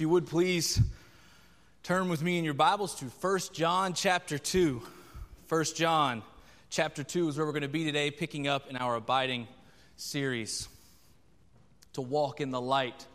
If you would please turn with me in your Bibles to 1 John chapter 2. 1 John chapter 2 is where we're going to be today, picking up in our abiding series to walk in the light.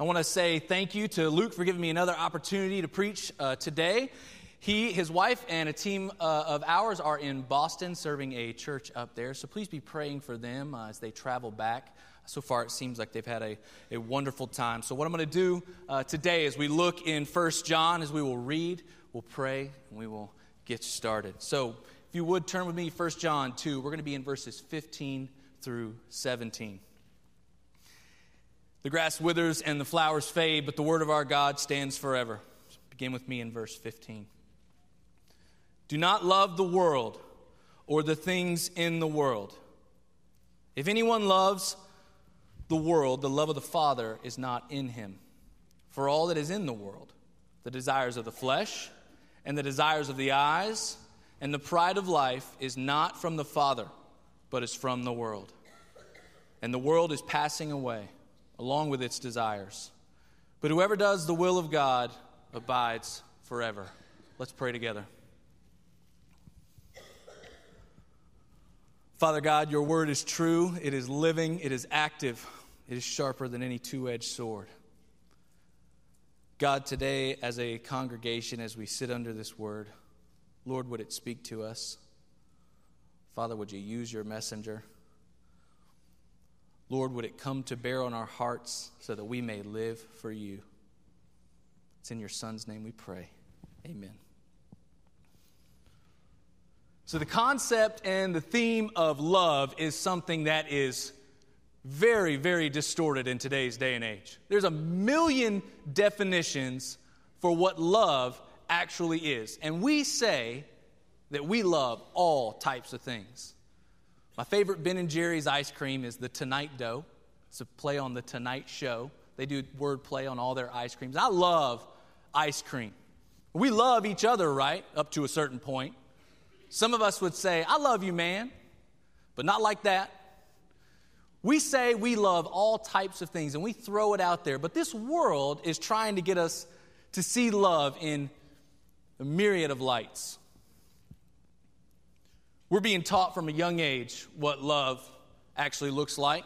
I want to say thank you to Luke for giving me another opportunity to preach uh, today. He, his wife, and a team uh, of ours are in Boston serving a church up there. So please be praying for them uh, as they travel back. So far, it seems like they've had a, a wonderful time. So, what I'm going to do uh, today is we look in First John, as we will read, we'll pray, and we will get started. So, if you would turn with me, First John 2, we're going to be in verses 15 through 17. The grass withers and the flowers fade, but the word of our God stands forever. Begin with me in verse 15. Do not love the world or the things in the world. If anyone loves the world, the love of the Father is not in him. For all that is in the world, the desires of the flesh, and the desires of the eyes, and the pride of life is not from the Father, but is from the world. And the world is passing away, along with its desires. But whoever does the will of God abides forever. Let's pray together. Father God, your word is true, it is living, it is active, it is sharper than any two edged sword. God, today, as a congregation, as we sit under this word, Lord, would it speak to us? Father, would you use your messenger? Lord, would it come to bear on our hearts so that we may live for you? It's in your Son's name we pray. Amen. So, the concept and the theme of love is something that is very, very distorted in today's day and age. There's a million definitions for what love actually is. And we say that we love all types of things. My favorite Ben and Jerry's ice cream is the Tonight Dough. It's a play on the Tonight Show. They do word play on all their ice creams. I love ice cream. We love each other, right? Up to a certain point. Some of us would say, I love you, man, but not like that. We say we love all types of things and we throw it out there, but this world is trying to get us to see love in a myriad of lights. We're being taught from a young age what love actually looks like.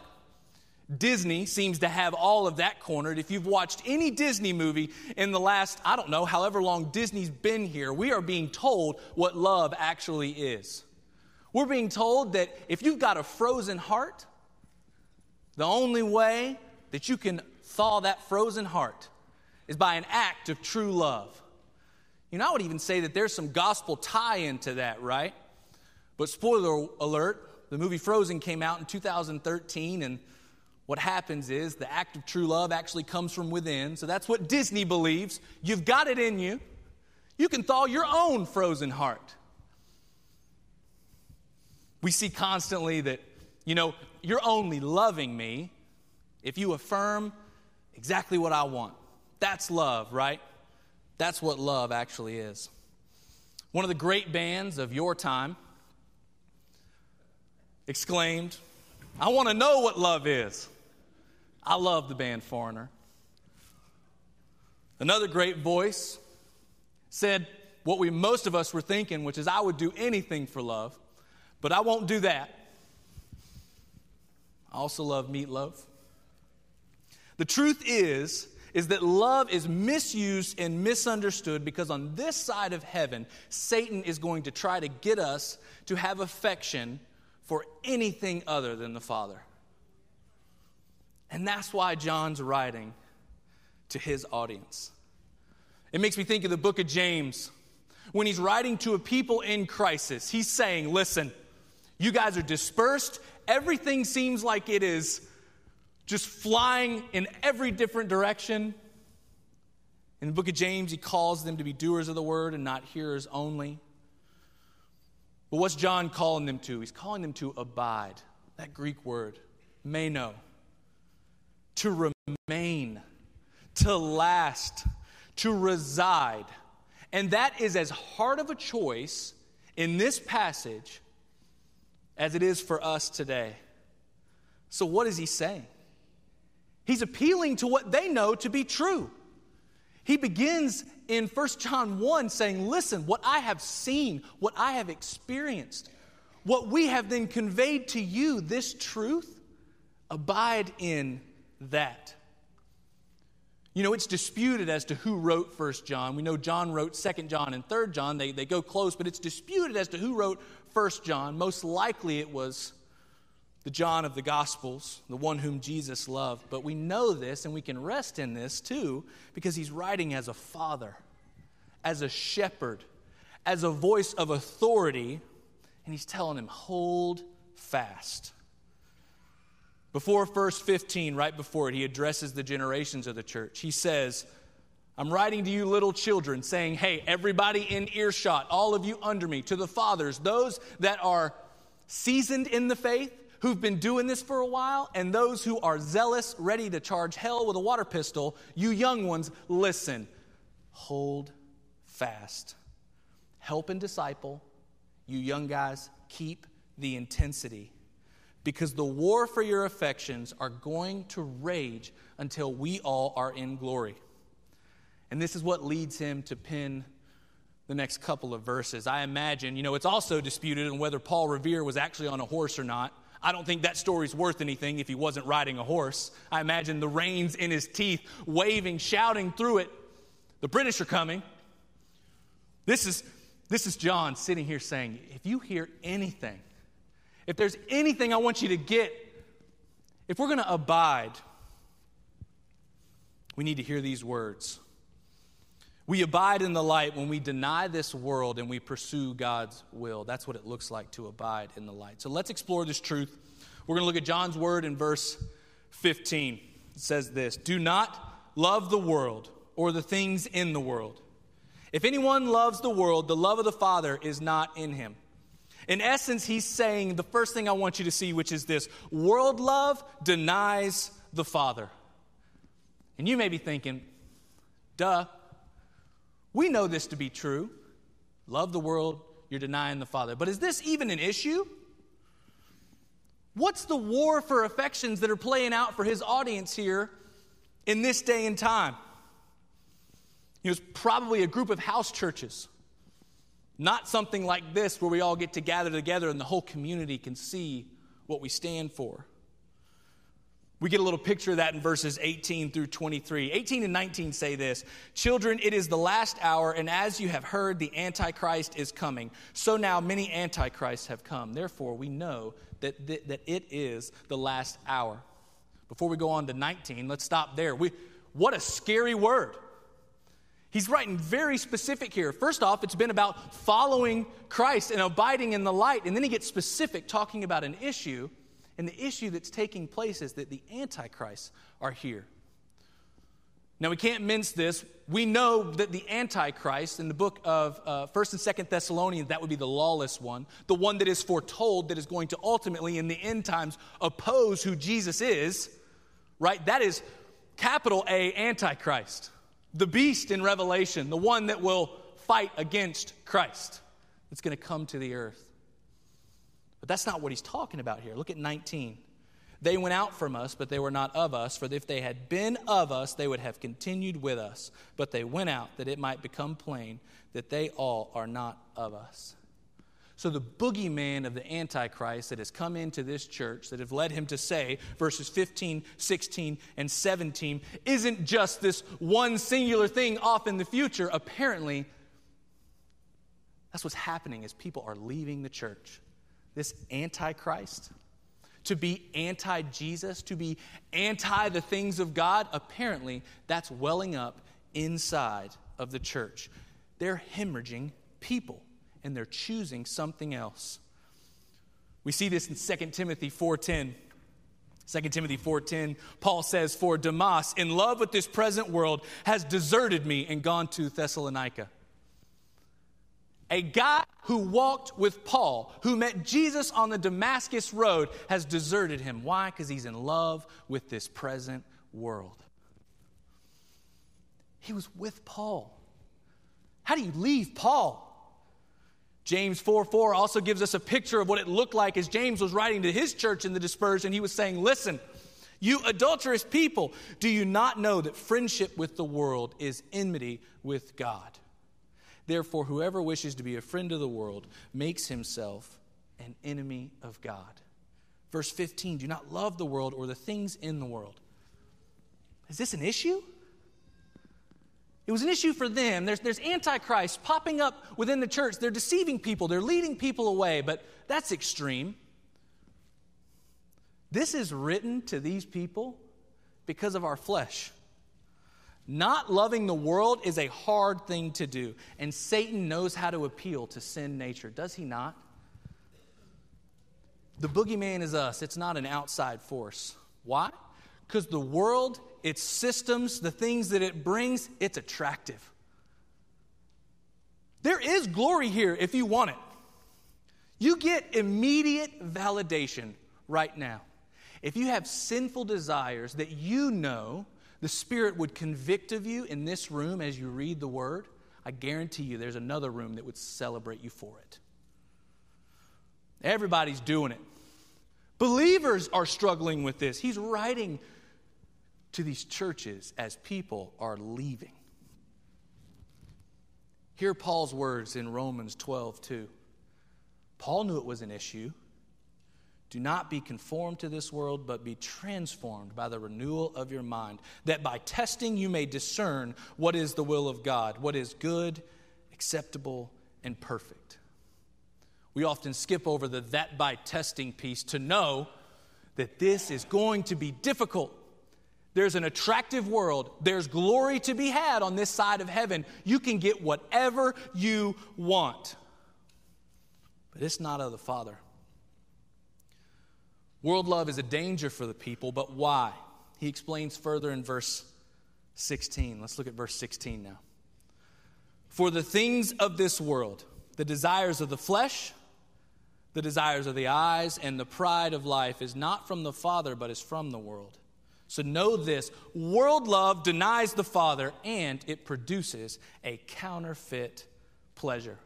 Disney seems to have all of that cornered. If you've watched any Disney movie in the last, I don't know, however long Disney's been here, we are being told what love actually is. We're being told that if you've got a frozen heart, the only way that you can thaw that frozen heart is by an act of true love. You know, I would even say that there's some gospel tie into that, right? But spoiler alert, the movie Frozen came out in 2013, and what happens is the act of true love actually comes from within. So that's what Disney believes. You've got it in you. You can thaw your own frozen heart. We see constantly that, you know, you're only loving me if you affirm exactly what I want. That's love, right? That's what love actually is. One of the great bands of your time exclaimed, I want to know what love is. I love the band Foreigner. Another great voice said what we most of us were thinking, which is, I would do anything for love, but I won't do that. I also love Meat Loaf. The truth is, is that love is misused and misunderstood because on this side of heaven, Satan is going to try to get us to have affection for anything other than the Father. And that's why John's writing to his audience. It makes me think of the book of James. When he's writing to a people in crisis, he's saying, Listen, you guys are dispersed. Everything seems like it is just flying in every different direction. In the book of James, he calls them to be doers of the word and not hearers only. But what's John calling them to? He's calling them to abide. That Greek word, meno to remain, to last, to reside. And that is as hard of a choice in this passage as it is for us today. So, what is he saying? He's appealing to what they know to be true. He begins in 1 John 1 saying, Listen, what I have seen, what I have experienced, what we have then conveyed to you, this truth, abide in that. You know, it's disputed as to who wrote 1 John. We know John wrote 2 John and 3 John. They, they go close, but it's disputed as to who wrote 1 John. Most likely it was the John of the Gospels, the one whom Jesus loved. But we know this and we can rest in this too because he's writing as a father, as a shepherd, as a voice of authority, and he's telling him, hold fast. Before verse 15, right before it, he addresses the generations of the church. He says, I'm writing to you, little children, saying, Hey, everybody in earshot, all of you under me, to the fathers, those that are seasoned in the faith, who've been doing this for a while, and those who are zealous, ready to charge hell with a water pistol, you young ones, listen. Hold fast. Help and disciple. You young guys, keep the intensity because the war for your affections are going to rage until we all are in glory. And this is what leads him to pen the next couple of verses. I imagine, you know, it's also disputed on whether Paul Revere was actually on a horse or not. I don't think that story's worth anything if he wasn't riding a horse. I imagine the reins in his teeth, waving, shouting through it. The British are coming. This is, this is John sitting here saying, if you hear anything, if there's anything I want you to get, if we're going to abide, we need to hear these words. We abide in the light when we deny this world and we pursue God's will. That's what it looks like to abide in the light. So let's explore this truth. We're going to look at John's word in verse 15. It says this Do not love the world or the things in the world. If anyone loves the world, the love of the Father is not in him. In essence, he's saying the first thing I want you to see, which is this world love denies the Father. And you may be thinking, duh, we know this to be true. Love the world, you're denying the Father. But is this even an issue? What's the war for affections that are playing out for his audience here in this day and time? It was probably a group of house churches, not something like this where we all get to gather together and the whole community can see what we stand for. We get a little picture of that in verses 18 through 23. 18 and 19 say this Children, it is the last hour, and as you have heard, the Antichrist is coming. So now many Antichrists have come. Therefore, we know that, that, that it is the last hour. Before we go on to 19, let's stop there. We, what a scary word. He's writing very specific here. First off, it's been about following Christ and abiding in the light. And then he gets specific, talking about an issue and the issue that's taking place is that the Antichrists are here. Now, we can't mince this. We know that the Antichrist in the book of uh, 1st and 2nd Thessalonians, that would be the lawless one, the one that is foretold that is going to ultimately, in the end times, oppose who Jesus is, right? That is capital A Antichrist. The beast in Revelation, the one that will fight against Christ, that's going to come to the earth. But that's not what he's talking about here. Look at 19. They went out from us, but they were not of us. For if they had been of us, they would have continued with us. But they went out that it might become plain that they all are not of us. So, the boogeyman of the Antichrist that has come into this church, that have led him to say, verses 15, 16, and 17, isn't just this one singular thing off in the future. Apparently, that's what's happening as people are leaving the church this antichrist, to be anti Jesus, to be anti the things of God, apparently that's welling up inside of the church. They're hemorrhaging people and they're choosing something else. We see this in 2 Timothy 4:10. 2 Timothy 4:10 Paul says for Demas in love with this present world has deserted me and gone to Thessalonica a guy who walked with Paul, who met Jesus on the Damascus Road, has deserted him. Why? Because he's in love with this present world. He was with Paul. How do you leave Paul? James 4 4 also gives us a picture of what it looked like as James was writing to his church in the dispersion. He was saying, Listen, You adulterous people, do you not know that friendship with the world is enmity with God? Therefore, whoever wishes to be a friend of the world makes himself an enemy of God. Verse 15 Do not love the world or the things in the world. Is this an issue? It was an issue for them. There's, there's Antichrist popping up within the church. They're deceiving people, they're leading people away, but that's extreme. This is written to these people because of our flesh. Not loving the world is a hard thing to do, and Satan knows how to appeal to sin nature, does he not? The boogeyman is us, it's not an outside force. Why? Because the world, its systems, the things that it brings, it's attractive. There is glory here if you want it. You get immediate validation right now. If you have sinful desires that you know the Spirit would convict of you in this room as you read the Word, I guarantee you there's another room that would celebrate you for it. Everybody's doing it. Believers are struggling with this. He's writing to these churches as people are leaving. Hear Paul's words in Romans 12, 2. Paul knew it was an issue. Do not be conformed to this world, but be transformed by the renewal of your mind, that by testing you may discern what is the will of God, what is good, acceptable, and perfect. We often skip over the that by testing piece to know that this is going to be difficult. There's an attractive world. There's glory to be had on this side of heaven. You can get whatever you want. But it's not of the Father. World love is a danger for the people, but why? He explains further in verse 16. Let's look at verse 16 now. For the things of this world, the desires of the flesh, the desires of the eyes, and the pride of life is not from the Father, but is from the world. So know this world love denies the Father, and it produces a counterfeit pleasure.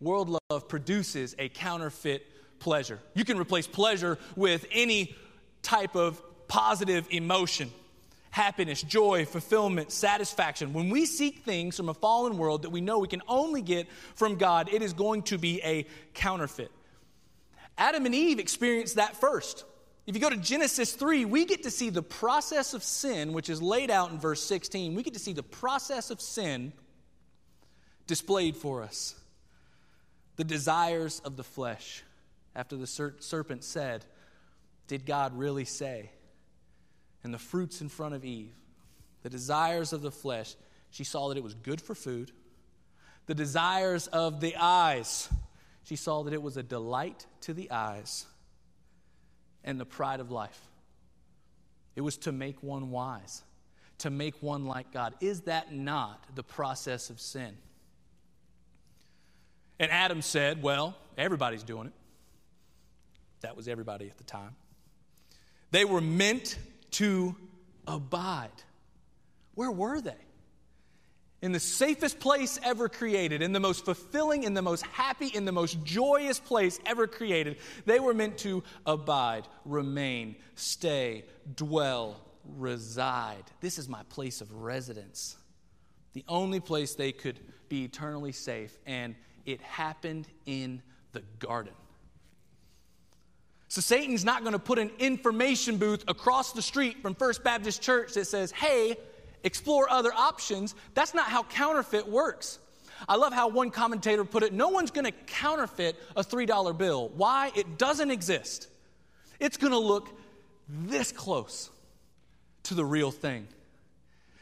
World love produces a counterfeit pleasure. You can replace pleasure with any type of positive emotion happiness, joy, fulfillment, satisfaction. When we seek things from a fallen world that we know we can only get from God, it is going to be a counterfeit. Adam and Eve experienced that first. If you go to Genesis 3, we get to see the process of sin, which is laid out in verse 16. We get to see the process of sin displayed for us. The desires of the flesh after the serpent said, Did God really say? And the fruits in front of Eve, the desires of the flesh, she saw that it was good for food. The desires of the eyes, she saw that it was a delight to the eyes. And the pride of life, it was to make one wise, to make one like God. Is that not the process of sin? And Adam said, Well, everybody's doing it. That was everybody at the time. They were meant to abide. Where were they? In the safest place ever created, in the most fulfilling, in the most happy, in the most joyous place ever created, they were meant to abide, remain, stay, dwell, reside. This is my place of residence. The only place they could be eternally safe, and it happened in the garden. So Satan's not going to put an information booth across the street from First Baptist Church that says, hey, explore other options. That's not how counterfeit works. I love how one commentator put it no one's going to counterfeit a $3 bill. Why? It doesn't exist. It's going to look this close to the real thing.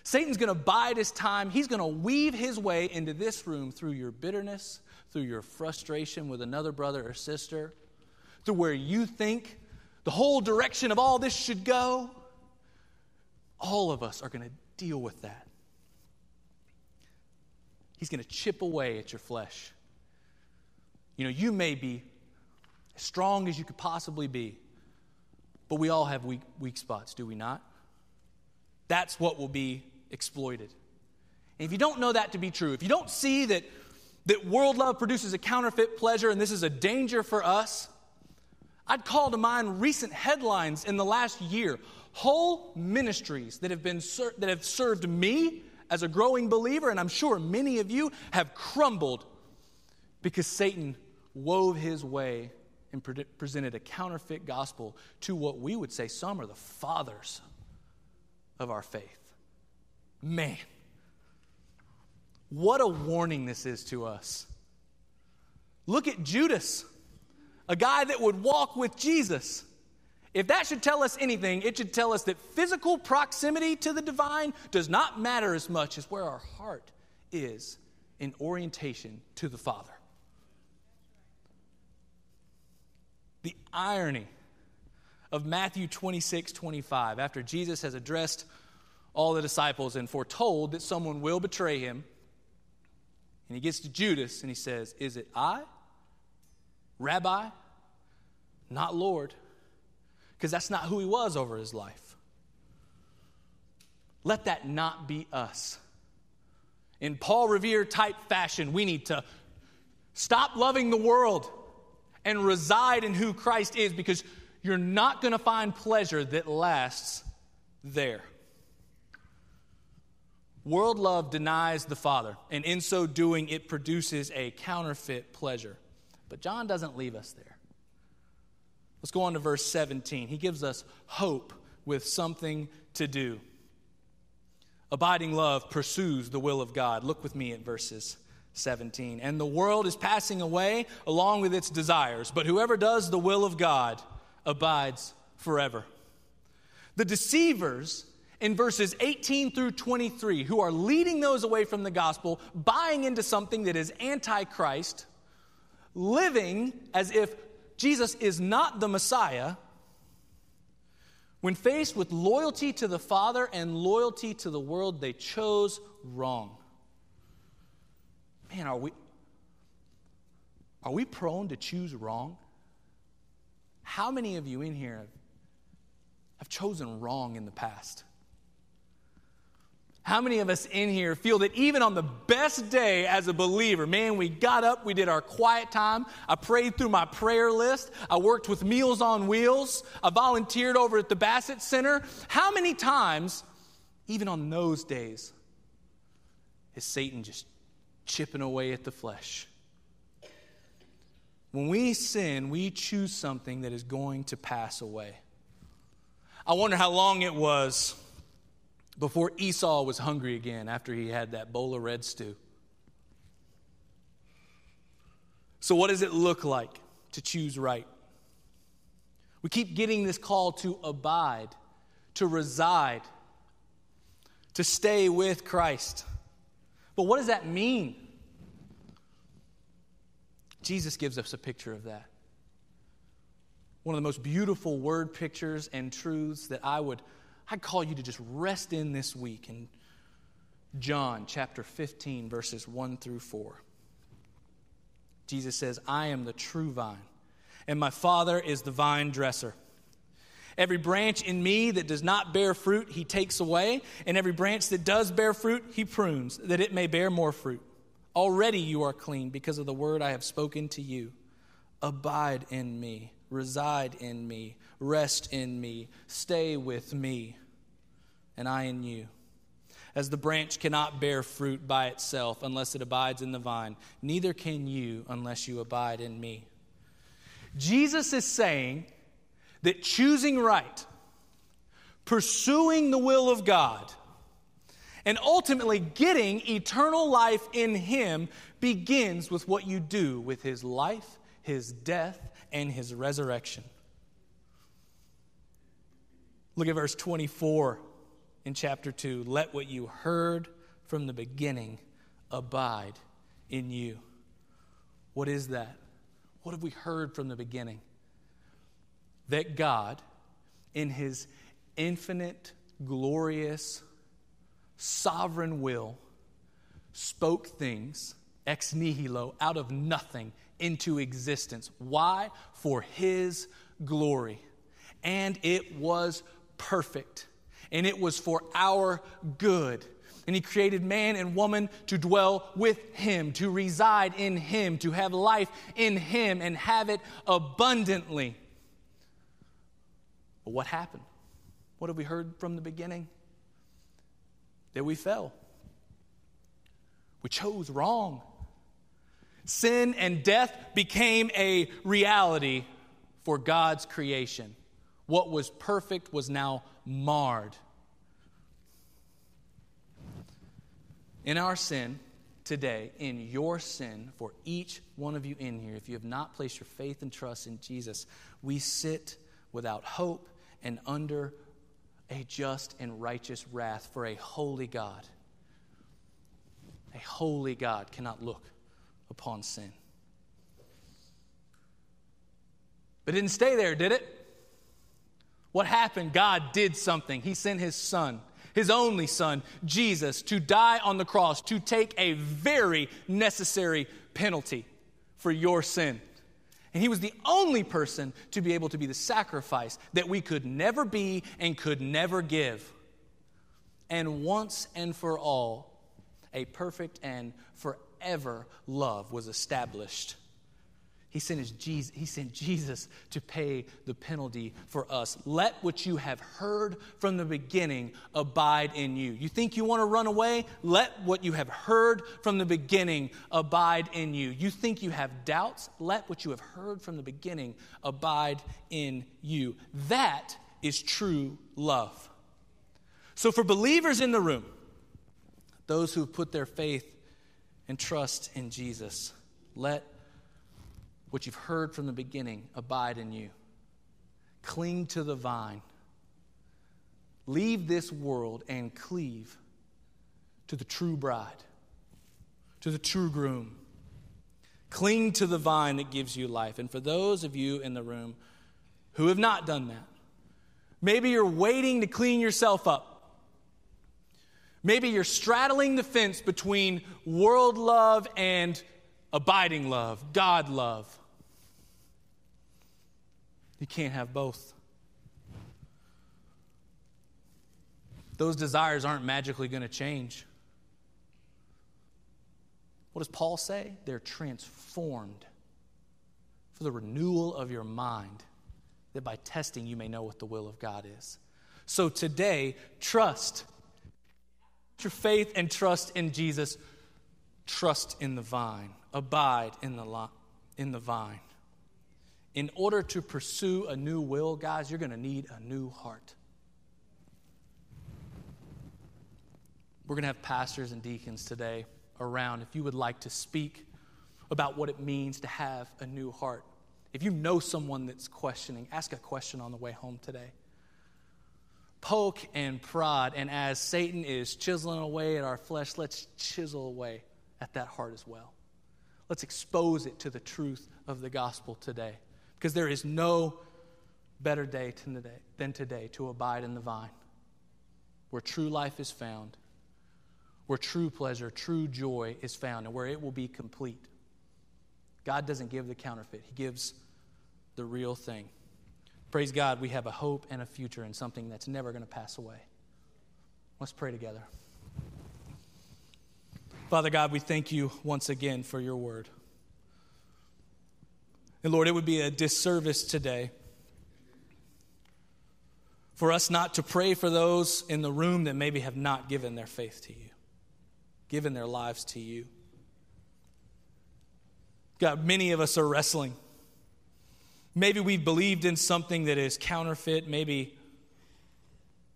Satan's going to bide his time. He's going to weave his way into this room through your bitterness, through your frustration with another brother or sister, through where you think the whole direction of all this should go, all of us are going to deal with that. He's going to chip away at your flesh. You know, you may be as strong as you could possibly be, but we all have weak, weak spots, do we not? That's what will be exploited. And if you don't know that to be true, if you don't see that, that world love produces a counterfeit pleasure and this is a danger for us, I'd call to mind recent headlines in the last year. Whole ministries that have, been ser- that have served me as a growing believer, and I'm sure many of you have crumbled because Satan wove his way and pre- presented a counterfeit gospel to what we would say some are the fathers of our faith. Man, what a warning this is to us. Look at Judas, a guy that would walk with Jesus. If that should tell us anything, it should tell us that physical proximity to the divine does not matter as much as where our heart is in orientation to the Father. The irony of Matthew 26, 25, after Jesus has addressed all the disciples and foretold that someone will betray him, and he gets to Judas and he says, Is it I, Rabbi, not Lord? Because that's not who he was over his life. Let that not be us. In Paul Revere type fashion, we need to stop loving the world and reside in who Christ is because you're not going to find pleasure that lasts there. World love denies the Father, and in so doing, it produces a counterfeit pleasure. But John doesn't leave us there. Let's go on to verse 17. He gives us hope with something to do. Abiding love pursues the will of God. Look with me at verses 17. And the world is passing away along with its desires, but whoever does the will of God abides forever. The deceivers in verses 18 through 23 who are leading those away from the gospel, buying into something that is antichrist, living as if Jesus is not the Messiah, when faced with loyalty to the Father and loyalty to the world, they chose wrong man, are we, are we prone to choose wrong? How many of you in here have, have chosen wrong in the past? How many of us in here feel that even on the best day as a believer, man, we got up, we did our quiet time, I prayed through my prayer list, I worked with Meals on Wheels, I volunteered over at the Bassett Center. How many times, even on those days, is Satan just chipping away at the flesh. When we sin, we choose something that is going to pass away. I wonder how long it was before Esau was hungry again after he had that bowl of red stew. So, what does it look like to choose right? We keep getting this call to abide, to reside, to stay with Christ. But what does that mean? Jesus gives us a picture of that. One of the most beautiful word pictures and truths that I would I'd call you to just rest in this week in John chapter 15 verses 1 through 4. Jesus says, "I am the true vine, and my Father is the vine dresser." Every branch in me that does not bear fruit, he takes away, and every branch that does bear fruit, he prunes, that it may bear more fruit. Already you are clean because of the word I have spoken to you. Abide in me, reside in me, rest in me, stay with me, and I in you. As the branch cannot bear fruit by itself unless it abides in the vine, neither can you unless you abide in me. Jesus is saying that choosing right, pursuing the will of God, and ultimately getting eternal life in Him begins with what you do with His life, His death, and His resurrection. Look at verse 24 in chapter 2. Let what you heard from the beginning abide in you. What is that? What have we heard from the beginning? that God, in his infinite, glorious, sovereign will, spoke things ex nihilo, out of nothing, into existence. Why? For his glory. And it was perfect. And it was for our good. And he created man and woman to dwell with him, to reside in him, to have life in him, and have it abundantly. But what happened? What have we heard from the beginning? That we fell. We chose wrong. Sin and death became a reality for God's creation. What was perfect was now marred. In our sin today, in your sin, for each one of you in here, if you have not placed your faith and trust in Jesus, we sit without hope and under a just and righteous wrath for a holy God. A holy God cannot look upon sin. But it didn't stay there, did it? What happened? God did something. He sent his son, his only son, Jesus, to die on the cross, to take a very necessary penalty for your sin. And he was the only person to be able to be the sacrifice that we could never be and could never give. And once and for all, a perfect and forever love was established he sent, his Jesus, he sent Jesus to pay the penalty for us. Let what you have heard from the beginning abide in you. You think you want to run away? Let what you have heard from the beginning abide in you. You think you have doubts? Let what you have heard from the beginning abide in you. That is true love. So, for believers in the room, those who've put their faith and trust in Jesus, let what you've heard from the beginning abide in you. Cling to the vine. Leave this world and cleave to the true bride, to the true groom. Cling to the vine that gives you life. And for those of you in the room who have not done that, maybe you're waiting to clean yourself up. Maybe you're straddling the fence between world love and abiding love, God love. You can't have both. Those desires aren't magically going to change. What does Paul say? They're transformed for the renewal of your mind, that by testing you may know what the will of God is. So today, trust. Your faith and trust in Jesus. Trust in the vine. Abide in the, in the vine in order to pursue a new will, guys, you're going to need a new heart. We're going to have pastors and deacons today around if you would like to speak about what it means to have a new heart. If you know someone that's questioning, ask a question on the way home today. Poke and prod, and as Satan is chiseling away at our flesh, let's chisel away at that heart as well. Let's expose it to the truth of the gospel today. Because there is no better day than today to abide in the vine, where true life is found, where true pleasure, true joy is found, and where it will be complete. God doesn't give the counterfeit, He gives the real thing. Praise God, we have a hope and a future and something that's never going to pass away. Let's pray together. Father God, we thank you once again for your word. And Lord, it would be a disservice today for us not to pray for those in the room that maybe have not given their faith to you, given their lives to you. God, many of us are wrestling. Maybe we've believed in something that is counterfeit. Maybe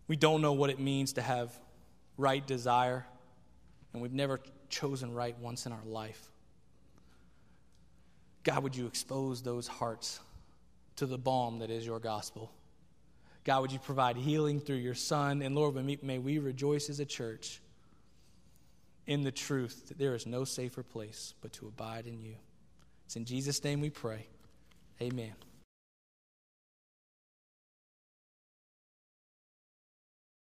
we don't know what it means to have right desire, and we've never chosen right once in our life. God, would you expose those hearts to the balm that is your gospel? God, would you provide healing through your Son? And Lord, may we rejoice as a church in the truth that there is no safer place but to abide in you. It's in Jesus' name we pray. Amen.